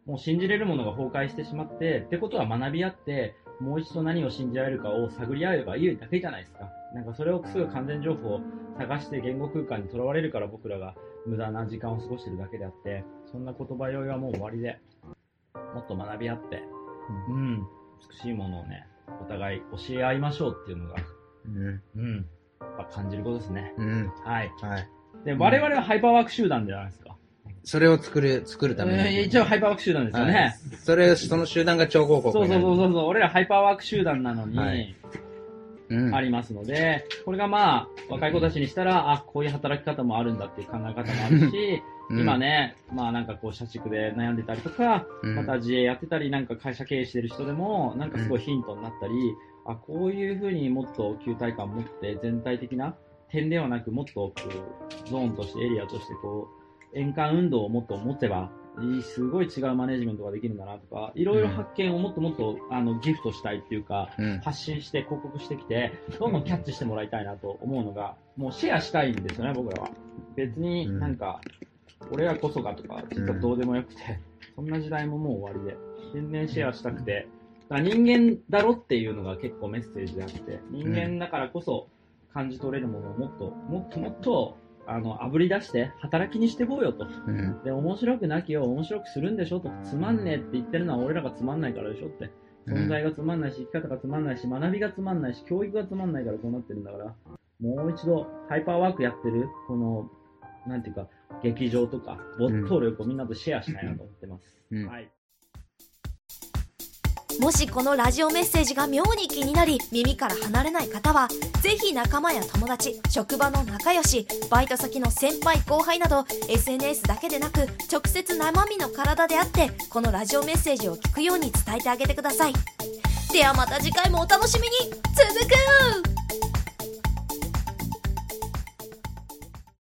もう信じれるものが崩壊してしまって、ってことは学び合って、もう一度何を信じられるかを探り合えばいいだけじゃないですか。なんかそれをすぐ完全情報を探して言語空間にとらわれるから僕らが無駄な時間を過ごしてるだけであって、そんな言葉用意はもう終わりで、もっと学び合って、うん、美しいものをね、お互い教え合いましょうっていうのが、うん。うん、やっぱ感じることですね。うん。はい。はい。で、我々はハイパーワーク集団じゃないですか。それを作る、作るために。えー一応ハイパーワーク集団ですよね。はい。それ、その集団が超広告そうそうそうそう、俺らハイパーワーク集団なのに、はい。うん。ありますので、これがまあ、若い子たちにしたら、あ、こういう働き方もあるんだっていう考え方もあるし、うん。今ね、まあなんかこう、社畜で悩んでたりとか、うん。また自営やってたり、なんか会社経営してる人でも、なんかすごいヒントになったり、あ、こういうふうにもっと球体感を持って全体的な点ではなく、もっとこう、ゾーンとしてエリアとしてこう、円環運動をもっと持てば、すごい違うマネジメントができるんだなとか、いろいろ発見をもっともっとあのギフトしたいっていうか、うん。発信して広告してきて、どんどんキャッチしてもらいたいなと思うのが、もうシェアしたいんですよね、僕らは。別になんか、俺らこそがとか、実はどうでもよくて、そんな時代ももう終わりで、全然シェアしたくて、だ人間だろっていうのが結構メッセージであって、人間だからこそ感じ取れるものをもっと、もっともっと、あの、炙り出して、働きにしてこうよと。うん。で、面白くなきを面白くするんでしょと。つまんねえって言ってるのは俺らがつまんないからでしょって。存在がつまんないし、生き方がつまんないし、学びがつまんないし、教育がつまんないからこうなってるんだから、もう一度、ハイパーワークやってる、この、なんていうか、劇場とか、没頭力をみんなとシェアしたいなと思ってます。うんはい。もしこのラジオメッセージが妙に気になり耳から離れない方はぜひ仲間や友達職場の仲良しバイト先の先輩後輩など SNS だけでなく直接生身の体であってこのラジオメッセージを聞くように伝えてあげてください。ではまた次回もお楽しみに。続く